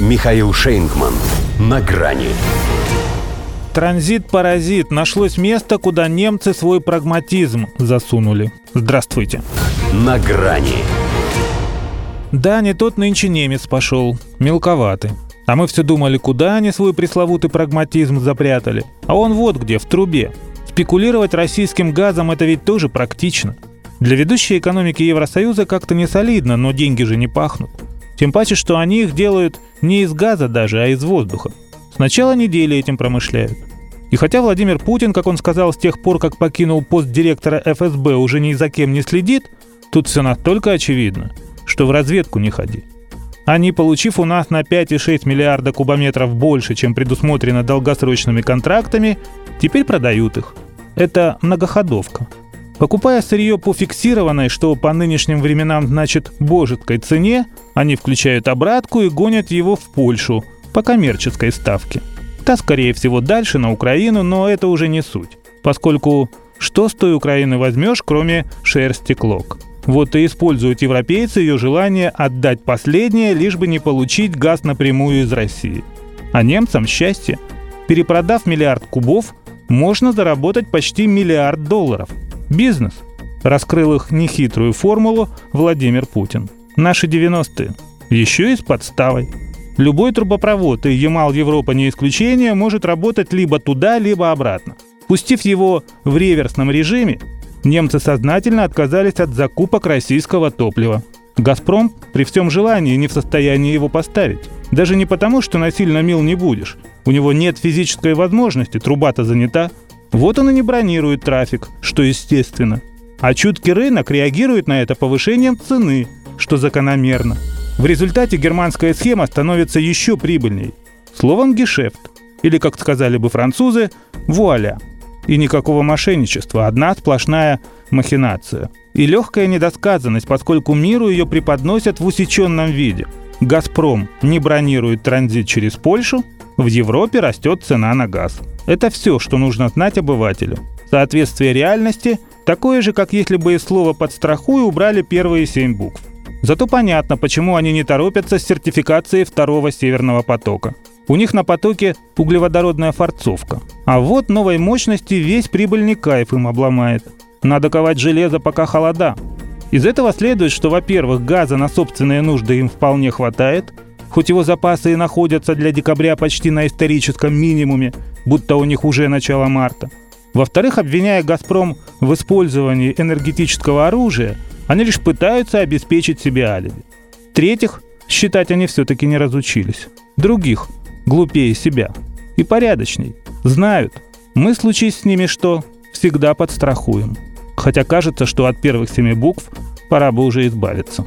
Михаил Шейнгман. На грани. Транзит-паразит. Нашлось место, куда немцы свой прагматизм засунули. Здравствуйте. На грани. Да, не тот нынче немец пошел. Мелковатый. А мы все думали, куда они свой пресловутый прагматизм запрятали. А он вот где, в трубе. Спекулировать российским газом это ведь тоже практично. Для ведущей экономики Евросоюза как-то не солидно, но деньги же не пахнут. Тем паче, что они их делают не из газа даже, а из воздуха. С начала недели этим промышляют. И хотя Владимир Путин, как он сказал, с тех пор, как покинул пост директора ФСБ, уже ни за кем не следит, тут все настолько очевидно, что в разведку не ходи. Они, получив у нас на 5,6 миллиарда кубометров больше, чем предусмотрено долгосрочными контрактами, теперь продают их. Это многоходовка. Покупая сырье по фиксированной, что по нынешним временам значит божеткой цене, они включают обратку и гонят его в Польшу по коммерческой ставке. Та, скорее всего, дальше на Украину, но это уже не суть. Поскольку что с той Украины возьмешь, кроме шерсти клок? Вот и используют европейцы ее желание отдать последнее, лишь бы не получить газ напрямую из России. А немцам счастье. Перепродав миллиард кубов, можно заработать почти миллиард долларов. Бизнес. Раскрыл их нехитрую формулу Владимир Путин. Наши 90-е. Еще и с подставой. Любой трубопровод, и Ямал-Европа не исключение, может работать либо туда, либо обратно. Пустив его в реверсном режиме, немцы сознательно отказались от закупок российского топлива. «Газпром» при всем желании не в состоянии его поставить. Даже не потому, что насильно мил не будешь. У него нет физической возможности, труба-то занята. Вот он и не бронирует трафик, что естественно. А чуткий рынок реагирует на это повышением цены, что закономерно. В результате германская схема становится еще прибыльней. Словом «гешефт». Или, как сказали бы французы, «вуаля». И никакого мошенничества, одна сплошная махинация. И легкая недосказанность, поскольку миру ее преподносят в усеченном виде. «Газпром» не бронирует транзит через Польшу, в Европе растет цена на газ. Это все, что нужно знать обывателю. Соответствие реальности такое же, как если бы из слова «подстрахуй» убрали первые семь букв. Зато понятно, почему они не торопятся с сертификацией второго северного потока. У них на потоке углеводородная форцовка. А вот новой мощности весь прибыльный кайф им обломает. Надо ковать железо, пока холода. Из этого следует, что, во-первых, газа на собственные нужды им вполне хватает, хоть его запасы и находятся для декабря почти на историческом минимуме, будто у них уже начало марта. Во-вторых, обвиняя «Газпром» в использовании энергетического оружия, они лишь пытаются обеспечить себе алиби. В-третьих, считать они все-таки не разучились. Других, глупее себя. И порядочней. Знают. Мы, случись с ними что, всегда подстрахуем. Хотя кажется, что от первых семи букв пора бы уже избавиться.